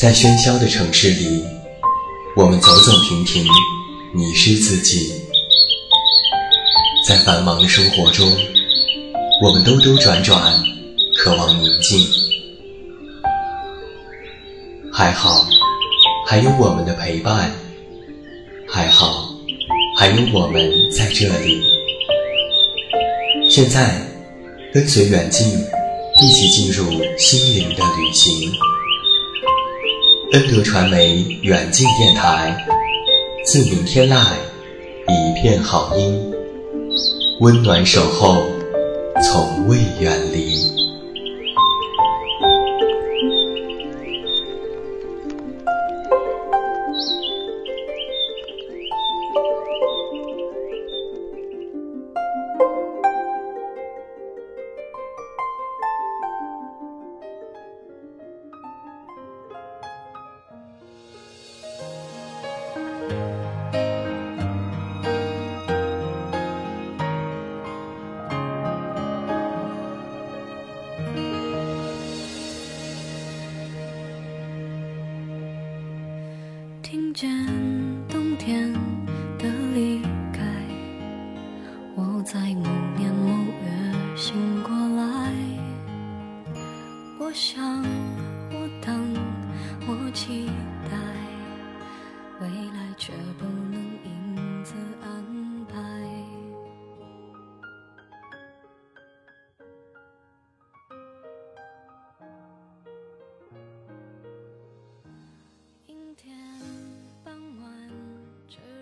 在喧嚣的城市里，我们走走停停，迷失自己；在繁忙的生活中，我们兜兜转转，渴望宁静。还好，还有我们的陪伴；还好，还有我们在这里。现在，跟随远近，一起进入心灵的旅行。恩德传媒远近电台，自明天籁，一片好音，温暖守候，从未远离。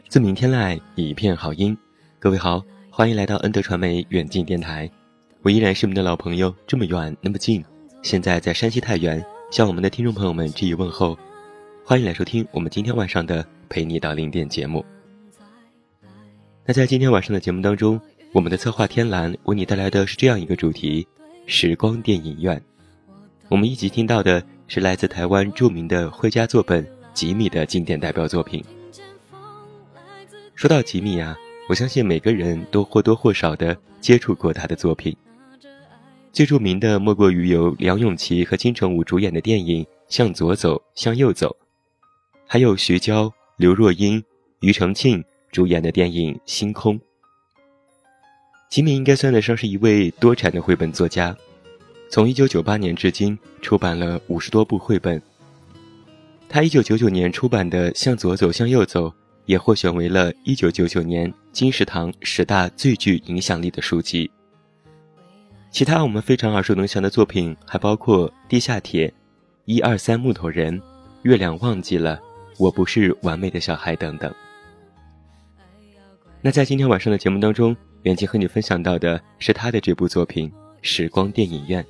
自明天籁，一片好音。各位好，欢迎来到恩德传媒远近电台，我依然是你们的老朋友，这么远那么近。现在在山西太原，向我们的听众朋友们致以问候，欢迎来收听我们今天晚上的陪你到零点节目。那在今天晚上的节目当中，我们的策划天蓝为你带来的是这样一个主题：时光电影院。我们一起听到的是来自台湾著名的绘家作本吉米的经典代表作品。说到吉米啊，我相信每个人都或多或少的接触过他的作品。最著名的莫过于由梁咏琪和金城武主演的电影《向左走，向右走》，还有徐娇、刘若英、庾澄庆主演的电影《星空》。吉米应该算得上是一位多产的绘本作家，从1998年至今出版了五十多部绘本。他1999年出版的《向左走，向右走》也获选为了一九九九年金石堂十大最具影响力的书籍。其他我们非常耳熟能详的作品还包括《地下铁》《一二三木头人》《月亮忘记了》《我不是完美的小孩》等等。那在今天晚上的节目当中，远近和你分享到的是他的这部作品《时光电影院》。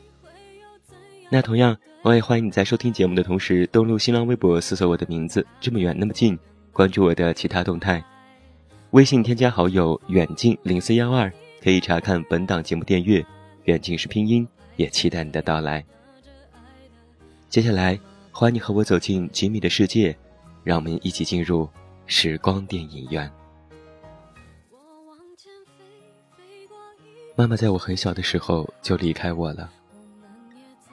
那同样，我也欢迎你在收听节目的同时，登录新浪微博搜索我的名字“这么远那么近”，关注我的其他动态。微信添加好友“远近零四幺二”，可以查看本档节目电阅。远近是拼音，也期待你的到来。接下来，欢迎你和我走进吉米的世界，让我们一起进入时光电影院。妈妈在我很小的时候就离开我了。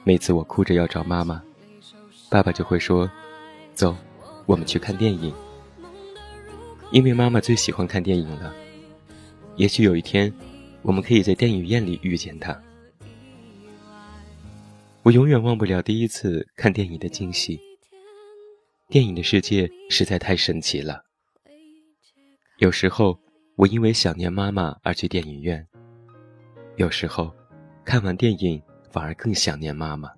每次我哭着要找妈妈，爸爸就会说：“走，我们去看电影。”因为妈妈最喜欢看电影了。也许有一天，我们可以在电影院里遇见她。我永远忘不了第一次看电影的惊喜。电影的世界实在太神奇了。有时候，我因为想念妈妈而去电影院；有时候，看完电影反而更想念妈妈。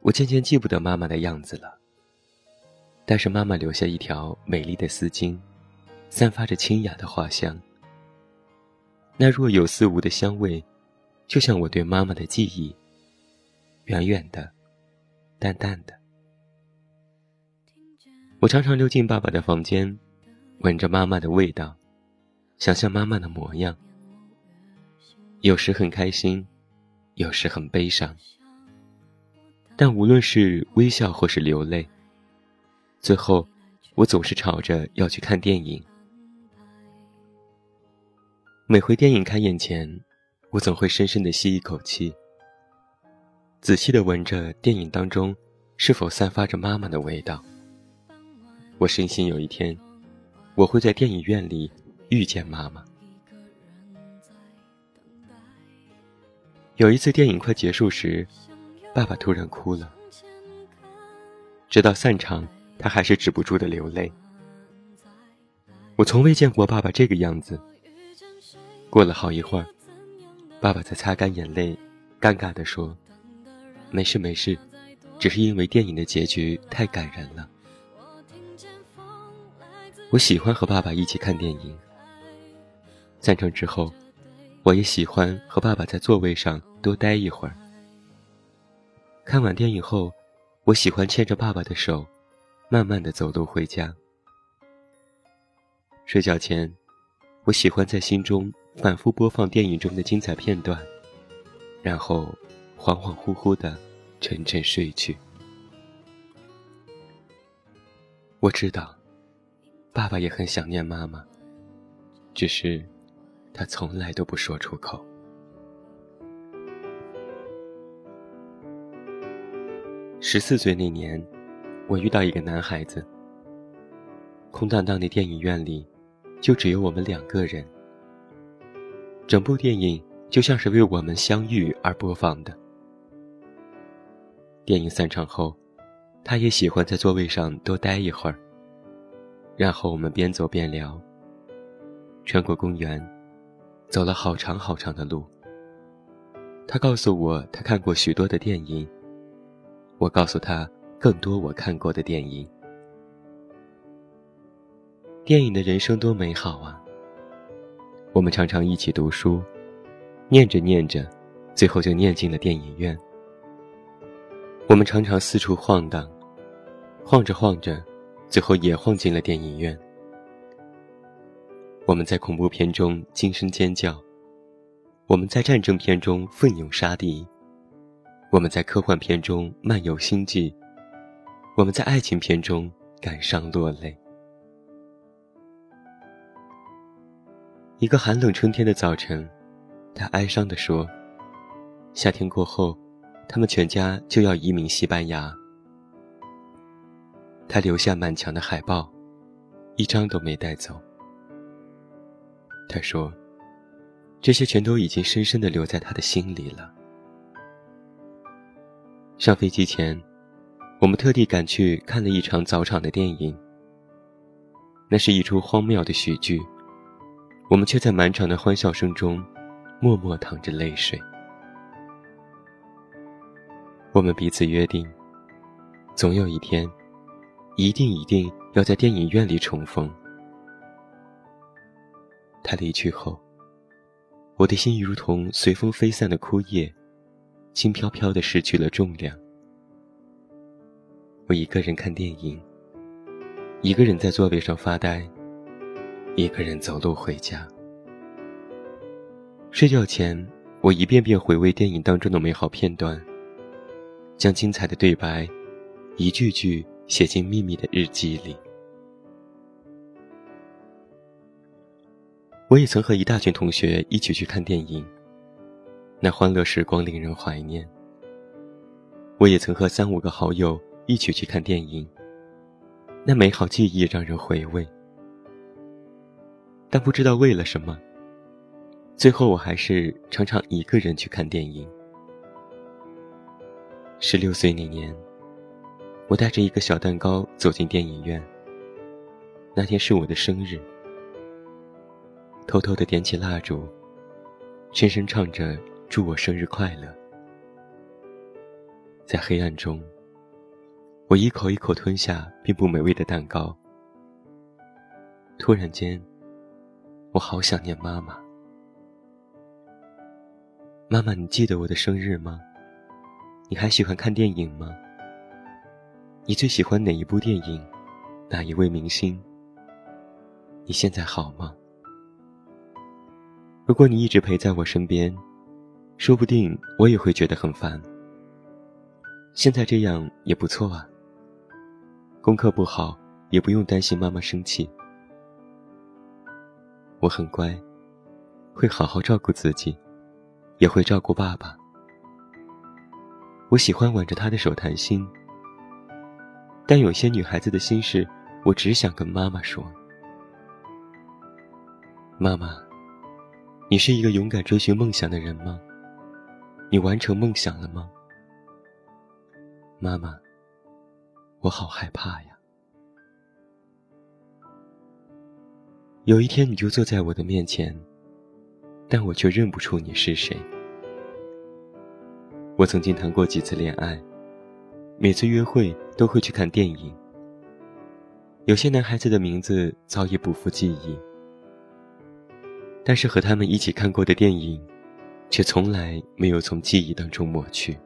我渐渐记不得妈妈的样子了，但是妈妈留下一条美丽的丝巾，散发着清雅的花香。那若有似无的香味。就像我对妈妈的记忆，远远的，淡淡的。我常常溜进爸爸的房间，闻着妈妈的味道，想象妈妈的模样。有时很开心，有时很悲伤。但无论是微笑或是流泪，最后，我总是吵着要去看电影。每回电影开演前。我总会深深的吸一口气，仔细的闻着电影当中是否散发着妈妈的味道。我深信有一天，我会在电影院里遇见妈妈。有一次电影快结束时，爸爸突然哭了。直到散场，他还是止不住的流泪。我从未见过爸爸这个样子。过了好一会儿，爸爸才擦干眼泪，尴尬地说：“没事没事，只是因为电影的结局太感人了。”我喜欢和爸爸一起看电影。散场之后。我也喜欢和爸爸在座位上多待一会儿。看完电影后，我喜欢牵着爸爸的手，慢慢的走路回家。睡觉前，我喜欢在心中反复播放电影中的精彩片段，然后恍恍惚惚的沉沉睡去。我知道，爸爸也很想念妈妈，只是。他从来都不说出口。十四岁那年，我遇到一个男孩子。空荡荡的电影院里，就只有我们两个人。整部电影就像是为我们相遇而播放的。电影散场后，他也喜欢在座位上多待一会儿。然后我们边走边聊。穿过公园。走了好长好长的路。他告诉我，他看过许多的电影。我告诉他，更多我看过的电影。电影的人生多美好啊！我们常常一起读书，念着念着，最后就念进了电影院。我们常常四处晃荡，晃着晃着，最后也晃进了电影院。我们在恐怖片中惊声尖叫，我们在战争片中奋勇杀敌，我们在科幻片中漫游星际，我们在爱情片中感伤落泪。一个寒冷春天的早晨，他哀伤地说：“夏天过后，他们全家就要移民西班牙。”他留下满墙的海报，一张都没带走。他说：“这些全都已经深深地留在他的心里了。”上飞机前，我们特地赶去看了一场早场的电影。那是一出荒谬的喜剧，我们却在满场的欢笑声中，默默淌着泪水。我们彼此约定，总有一天，一定一定要在电影院里重逢。他离去后，我的心如同随风飞散的枯叶，轻飘飘的失去了重量。我一个人看电影，一个人在座位上发呆，一个人走路回家。睡觉前，我一遍遍回味电影当中的美好片段，将精彩的对白，一句句写进秘密的日记里。我也曾和一大群同学一起去看电影，那欢乐时光令人怀念。我也曾和三五个好友一起去看电影，那美好记忆让人回味。但不知道为了什么，最后我还是常常一个人去看电影。十六岁那年，我带着一个小蛋糕走进电影院。那天是我的生日。偷偷的点起蜡烛，轻声唱着“祝我生日快乐”。在黑暗中，我一口一口吞下并不美味的蛋糕。突然间，我好想念妈妈。妈妈，你记得我的生日吗？你还喜欢看电影吗？你最喜欢哪一部电影？哪一位明星？你现在好吗？如果你一直陪在我身边，说不定我也会觉得很烦。现在这样也不错啊。功课不好也不用担心妈妈生气。我很乖，会好好照顾自己，也会照顾爸爸。我喜欢挽着他的手谈心，但有些女孩子的心事，我只想跟妈妈说。妈妈，你是一个勇敢追寻梦想的人吗？你完成梦想了吗？妈妈，我好害怕呀。有一天，你就坐在我的面前，但我却认不出你是谁。我曾经谈过几次恋爱，每次约会都会去看电影。有些男孩子的名字早已不复记忆，但是和他们一起看过的电影，却从来没有从记忆当中抹去。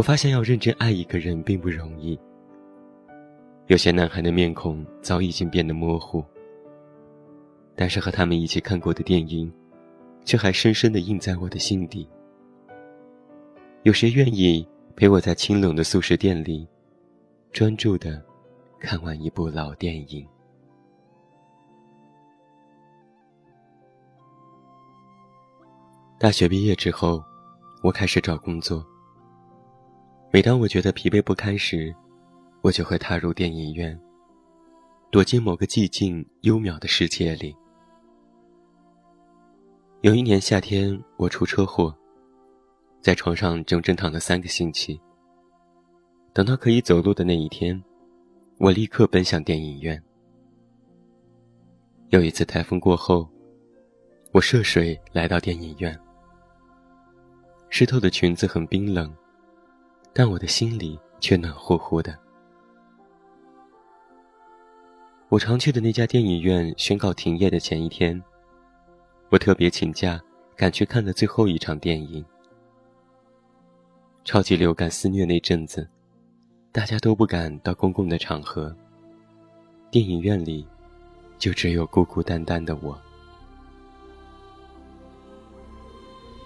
我发现要认真爱一个人并不容易。有些男孩的面孔早已经变得模糊，但是和他们一起看过的电影，却还深深的印在我的心底。有谁愿意陪我在清冷的素食店里，专注的看完一部老电影？大学毕业之后，我开始找工作。每当我觉得疲惫不堪时，我就会踏入电影院，躲进某个寂静幽渺的世界里。有一年夏天，我出车祸，在床上整整躺了三个星期。等到可以走路的那一天，我立刻奔向电影院。有一次台风过后，我涉水来到电影院，湿透的裙子很冰冷，但我的心里却暖乎乎的。我常去的那家电影院宣告停业的前一天，我特别请假赶去看了最后一场电影。超级流感肆虐那阵子，大家都不敢到公共的场合，电影院里就只有孤孤单单的我。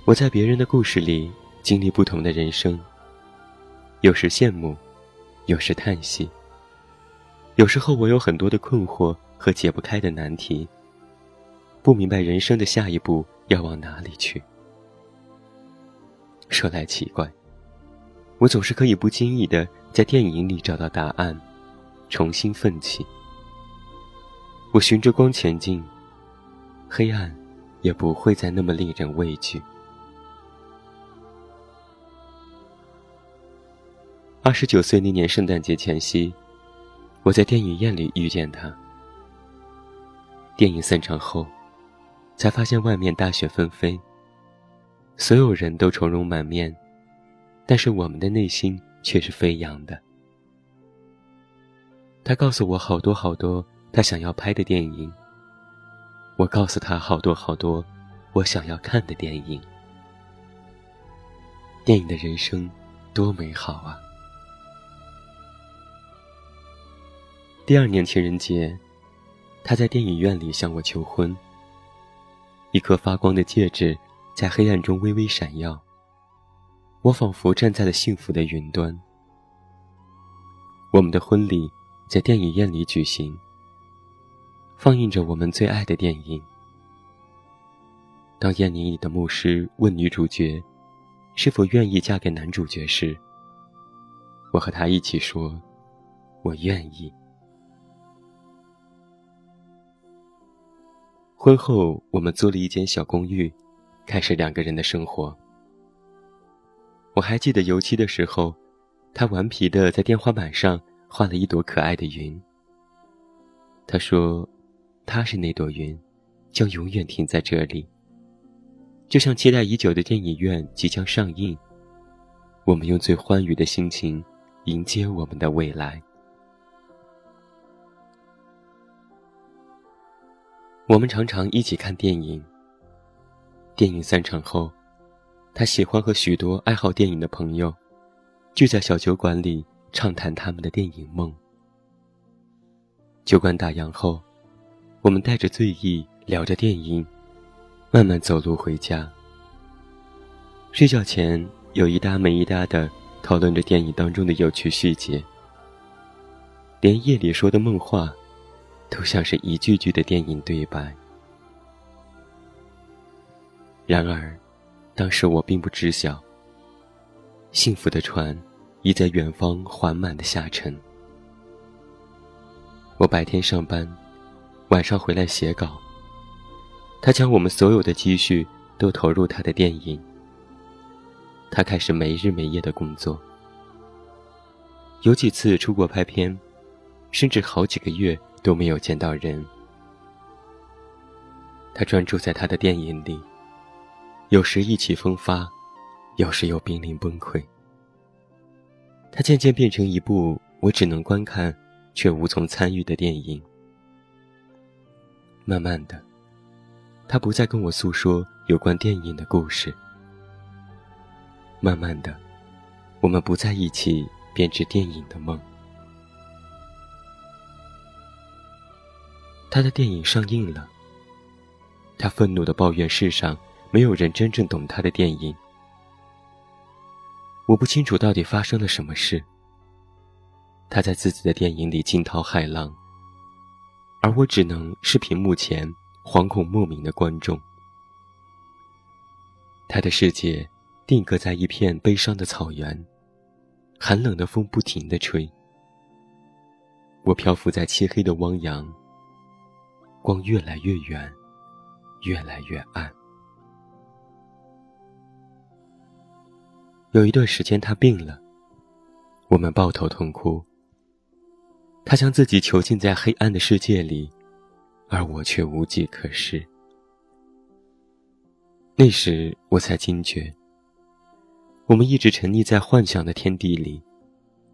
我在别人的故事里经历不同的人生，有时羡慕，有时叹息。有时候我有很多的困惑和解不开的难题，不明白人生的下一步要往哪里去。说来奇怪，我总是可以不经意的在电影里找到答案，重新奋起。我循着光前进，黑暗也不会再那么令人畏惧。二十九岁那年圣诞节前夕。我在电影院里遇见他。电影散场后，才发现外面大雪纷飞。所有人都愁容满面，但是我们的内心却是飞扬的。他告诉我好多好多他想要拍的电影，我告诉他好多好多我想要看的电影。电影的人生，多美好啊！第二年情人节，他在电影院里向我求婚。一颗发光的戒指在黑暗中微微闪耀，我仿佛站在了幸福的云端。我们的婚礼在电影院里举行，放映着我们最爱的电影。当电影里的牧师问女主角是否愿意嫁给男主角时，我和他一起说：“我愿意。”婚后，我们租了一间小公寓，开始两个人的生活。我还记得油漆的时候，他顽皮的在天花板上画了一朵可爱的云。他说：“他是那朵云，将永远停在这里，就像期待已久的电影院即将上映。我们用最欢愉的心情迎接我们的未来。”我们常常一起看电影。电影散场后，他喜欢和许多爱好电影的朋友聚在小酒馆里畅谈他们的电影梦。酒馆打烊后，我们带着醉意聊着电影，慢慢走路回家。睡觉前有一搭没一搭的讨论着电影当中的有趣细节，连夜里说的梦话。都像是一句句的电影对白。然而，当时我并不知晓，幸福的船已在远方缓慢的下沉。我白天上班，晚上回来写稿。他将我们所有的积蓄都投入他的电影。他开始没日没夜的工作，有几次出国拍片，甚至好几个月都没有见到人。他专注在他的电影里，有时意气风发，有时又濒临崩溃。他渐渐变成一部我只能观看却无从参与的电影。慢慢的，他不再跟我诉说有关电影的故事。慢慢的，我们不在一起编织电影的梦。他的电影上映了。他愤怒的抱怨世上没有人真正懂他的电影。我不清楚到底发生了什么事。他在自己的电影里惊涛骇浪，而我只能是屏幕前惶恐莫名的观众。他的世界定格在一片悲伤的草原，寒冷的风不停地吹。我漂浮在漆黑的汪洋，光越来越远。越来越暗。有一段时间，他病了，我们抱头痛哭。他将自己囚禁在黑暗的世界里，而我却无计可施。那时我才惊觉，我们一直沉溺在幻想的天地里，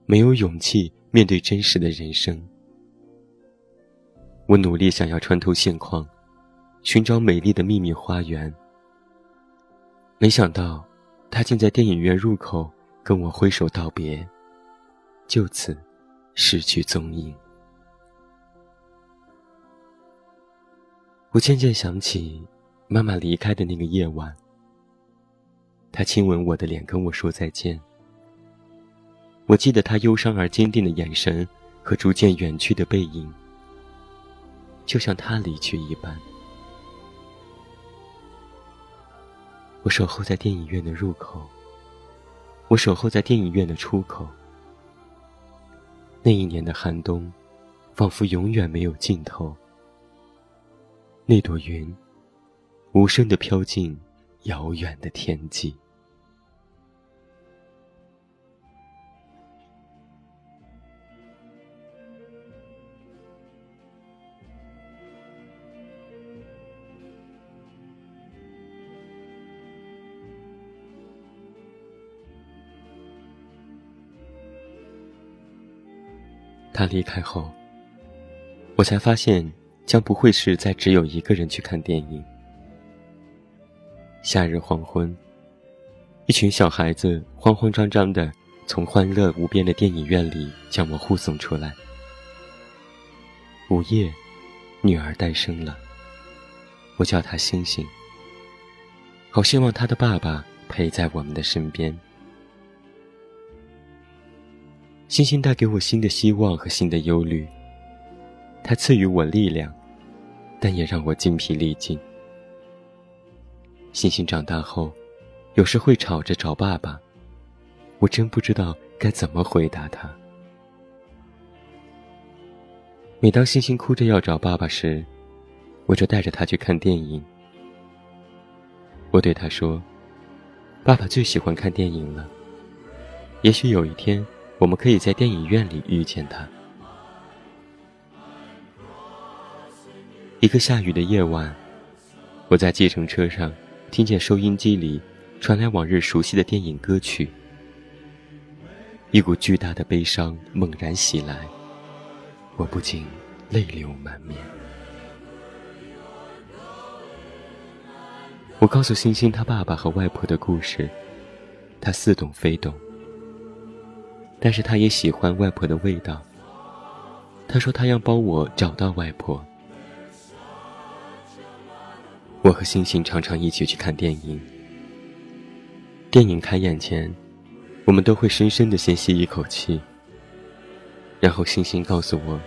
没有勇气面对真实的人生。我努力想要穿透现况。寻找美丽的秘密花园。没想到，他竟在电影院入口跟我挥手道别，就此失去踪影。我渐渐想起妈妈离开的那个夜晚，她亲吻我的脸，跟我说再见。我记得她忧伤而坚定的眼神和逐渐远去的背影，就像他离去一般。我守候在电影院的入口，我守候在电影院的出口。那一年的寒冬，仿佛永远没有尽头。那朵云，无声的飘进遥远的天际。他离开后，我才发现，将不会是再只有一个人去看电影。夏日黄昏，一群小孩子慌慌张张的从欢乐无边的电影院里将我护送出来。午夜，女儿诞生了，我叫她星星。好希望她的爸爸陪在我们的身边。星星带给我新的希望和新的忧虑。它赐予我力量，但也让我精疲力尽。星星长大后，有时会吵着找爸爸，我真不知道该怎么回答他。每当星星哭着要找爸爸时，我就带着他去看电影。我对他说：“爸爸最喜欢看电影了。也许有一天。”我们可以在电影院里遇见他。一个下雨的夜晚，我在计程车上听见收音机里传来往日熟悉的电影歌曲，一股巨大的悲伤猛然袭来，我不禁泪流满面。我告诉星星他爸爸和外婆的故事，他似懂非懂。但是他也喜欢外婆的味道。他说他要帮我找到外婆。我和星星常常一起去看电影。电影开演前，我们都会深深的先吸一口气，然后星星告诉我，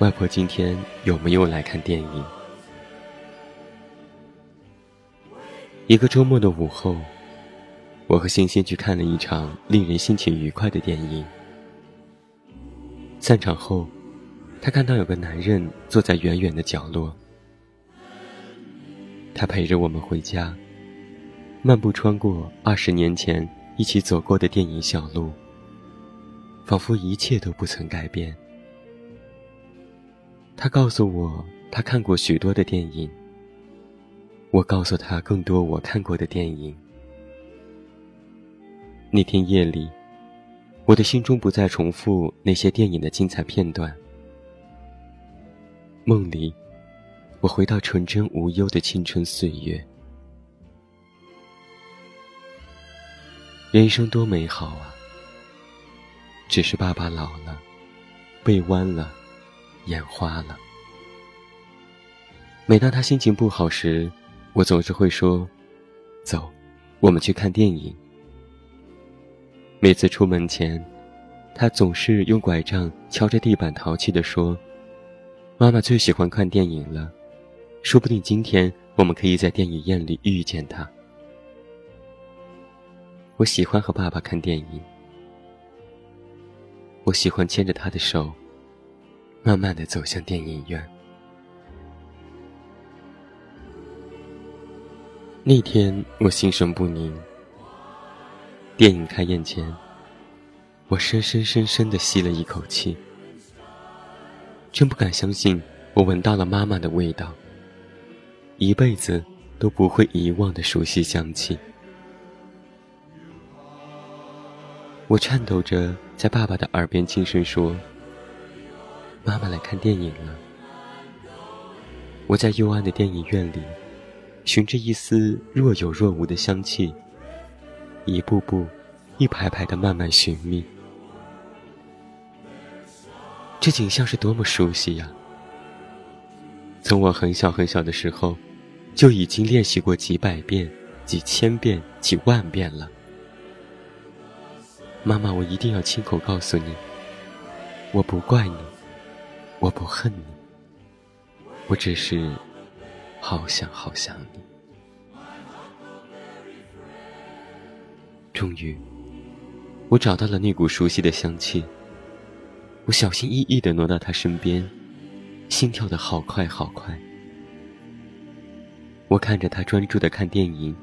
外婆今天有没有来看电影。一个周末的午后，我和欣欣去看了一场令人心情愉快的电影。散场后，他看到有个男人坐在远远的角落，他陪着我们回家，漫步穿过二十年前一起走过的电影小路，仿佛一切都不曾改变。他告诉我，他看过许多的电影。我告诉他更多我看过的电影。那天夜里，我的心中不再重复那些电影的精彩片段。梦里，我回到纯真无忧的青春岁月。人生多美好啊！只是爸爸老了，背弯了，眼花了。每当他心情不好时，我总是会说：“走，我们去看电影。”每次出门前，他总是用拐杖敲着地板，淘气地说：“妈妈最喜欢看电影了，说不定今天我们可以在电影院里遇见他。”我喜欢和爸爸看电影，我喜欢牵着他的手，慢慢的走向电影院。那天我心神不宁。电影开演前，我深深深深的吸了一口气，真不敢相信我闻到了妈妈的味道，一辈子都不会遗忘的熟悉香气。我颤抖着在爸爸的耳边轻声说：“妈妈来看电影了。”我在幽暗的电影院里。寻着一丝若有若无的香气，一步步、一排排的慢慢寻觅。这景象是多么熟悉呀！从我很小很小的时候，就已经练习过几百遍、几千遍、几万遍了。妈妈，我一定要亲口告诉你，我不怪你，我不恨你，我只是……好想好想你。终于，我找到了那股熟悉的香气。我小心翼翼的挪到他身边，心跳的好快好快。我看着他专注的看电影，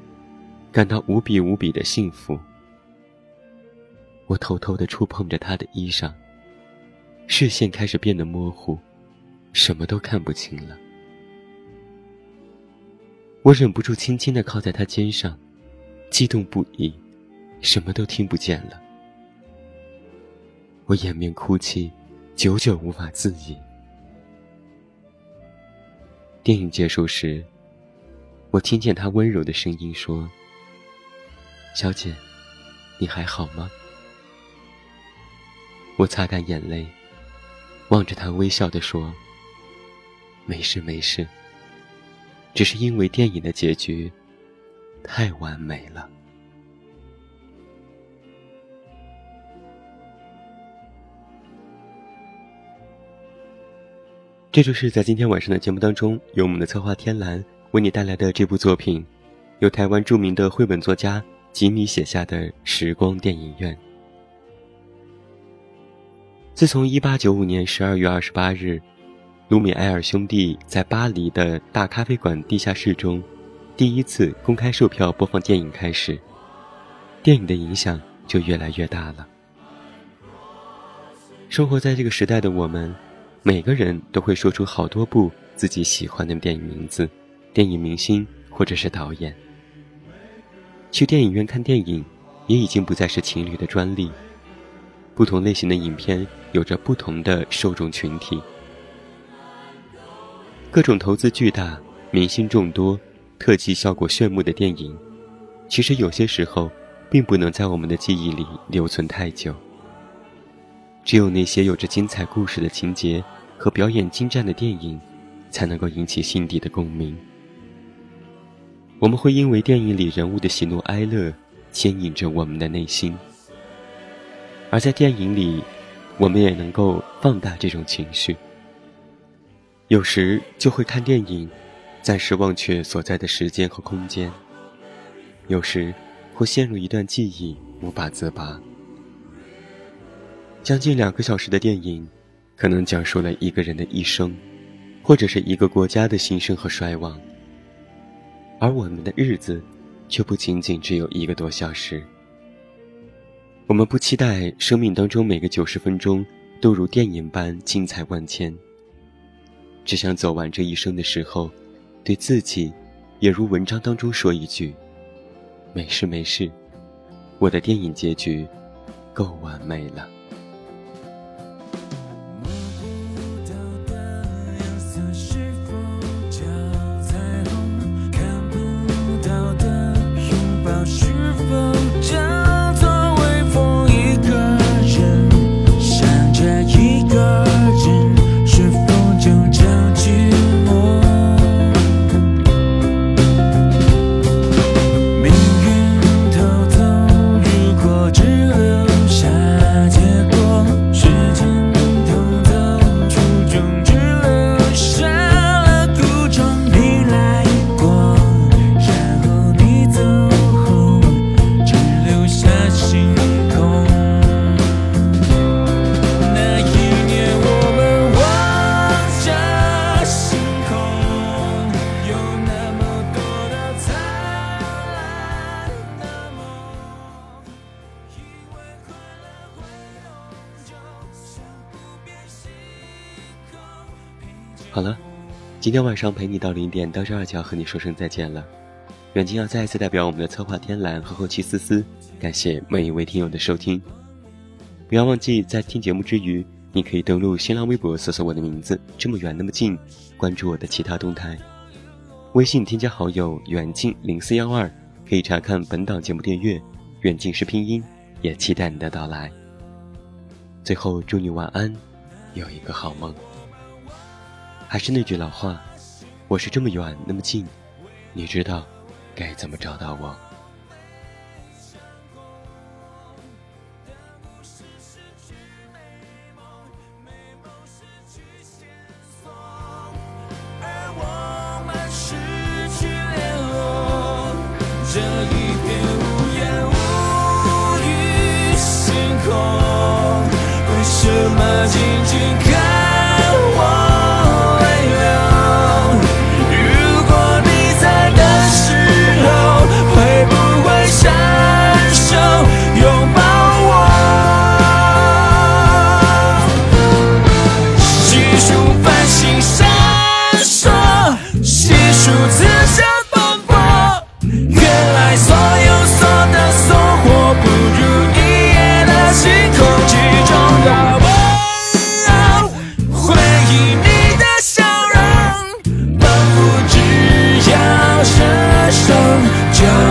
感到无比无比的幸福。我偷偷的触碰着他的衣裳，视线开始变得模糊，什么都看不清了。我忍不住轻轻地靠在他肩上，激动不已，什么都听不见了。我掩面哭泣，久久无法自已。电影结束时，我听见他温柔的声音说：“小姐，你还好吗？”我擦干眼泪，望着他微笑的说：“没事，没事。”只是因为电影的结局太完美了。这就是在今天晚上的节目当中，由我们的策划天蓝为你带来的这部作品，由台湾著名的绘本作家吉米写下的《时光电影院》。自从一八九五年十二月二十八日。卢米埃尔兄弟在巴黎的大咖啡馆地下室中，第一次公开售票播放电影开始，电影的影响就越来越大了。生活在这个时代的我们，每个人都会说出好多部自己喜欢的电影名字、电影明星或者是导演。去电影院看电影，也已经不再是情侣的专利。不同类型的影片有着不同的受众群体。各种投资巨大、明星众多、特技效果炫目的电影，其实有些时候并不能在我们的记忆里留存太久。只有那些有着精彩故事的情节和表演精湛的电影，才能够引起心底的共鸣。我们会因为电影里人物的喜怒哀乐牵引着我们的内心，而在电影里，我们也能够放大这种情绪。有时就会看电影，暂时忘却所在的时间和空间，有时会陷入一段记忆无法自拔。将近两个小时的电影，可能讲述了一个人的一生，或者是一个国家的兴盛和衰亡。而我们的日子，却不仅仅只有一个多小时。我们不期待生命当中每个九十分钟都如电影般精彩万千，只想走完这一生的时候，对自己，也如文章当中说一句：“没事没事，我的电影结局，够完美了。”今天晚上陪你到零点，到这儿就要和你说声再见了。远近要再一次代表我们的策划天蓝和后期思思，感谢每一位听友的收听。不要忘记在听节目之余，你可以登录新浪微博搜索我的名字，这么远那么近，关注我的其他动态。微信添加好友远近零四幺二，可以查看本档节目订阅。远近是拼音，也期待你的到来。最后祝你晚安，有一个好梦。还是那句老话，我是这么远那么近，你知道该怎么找到我？这一片无言无语星空，为什么静静？John.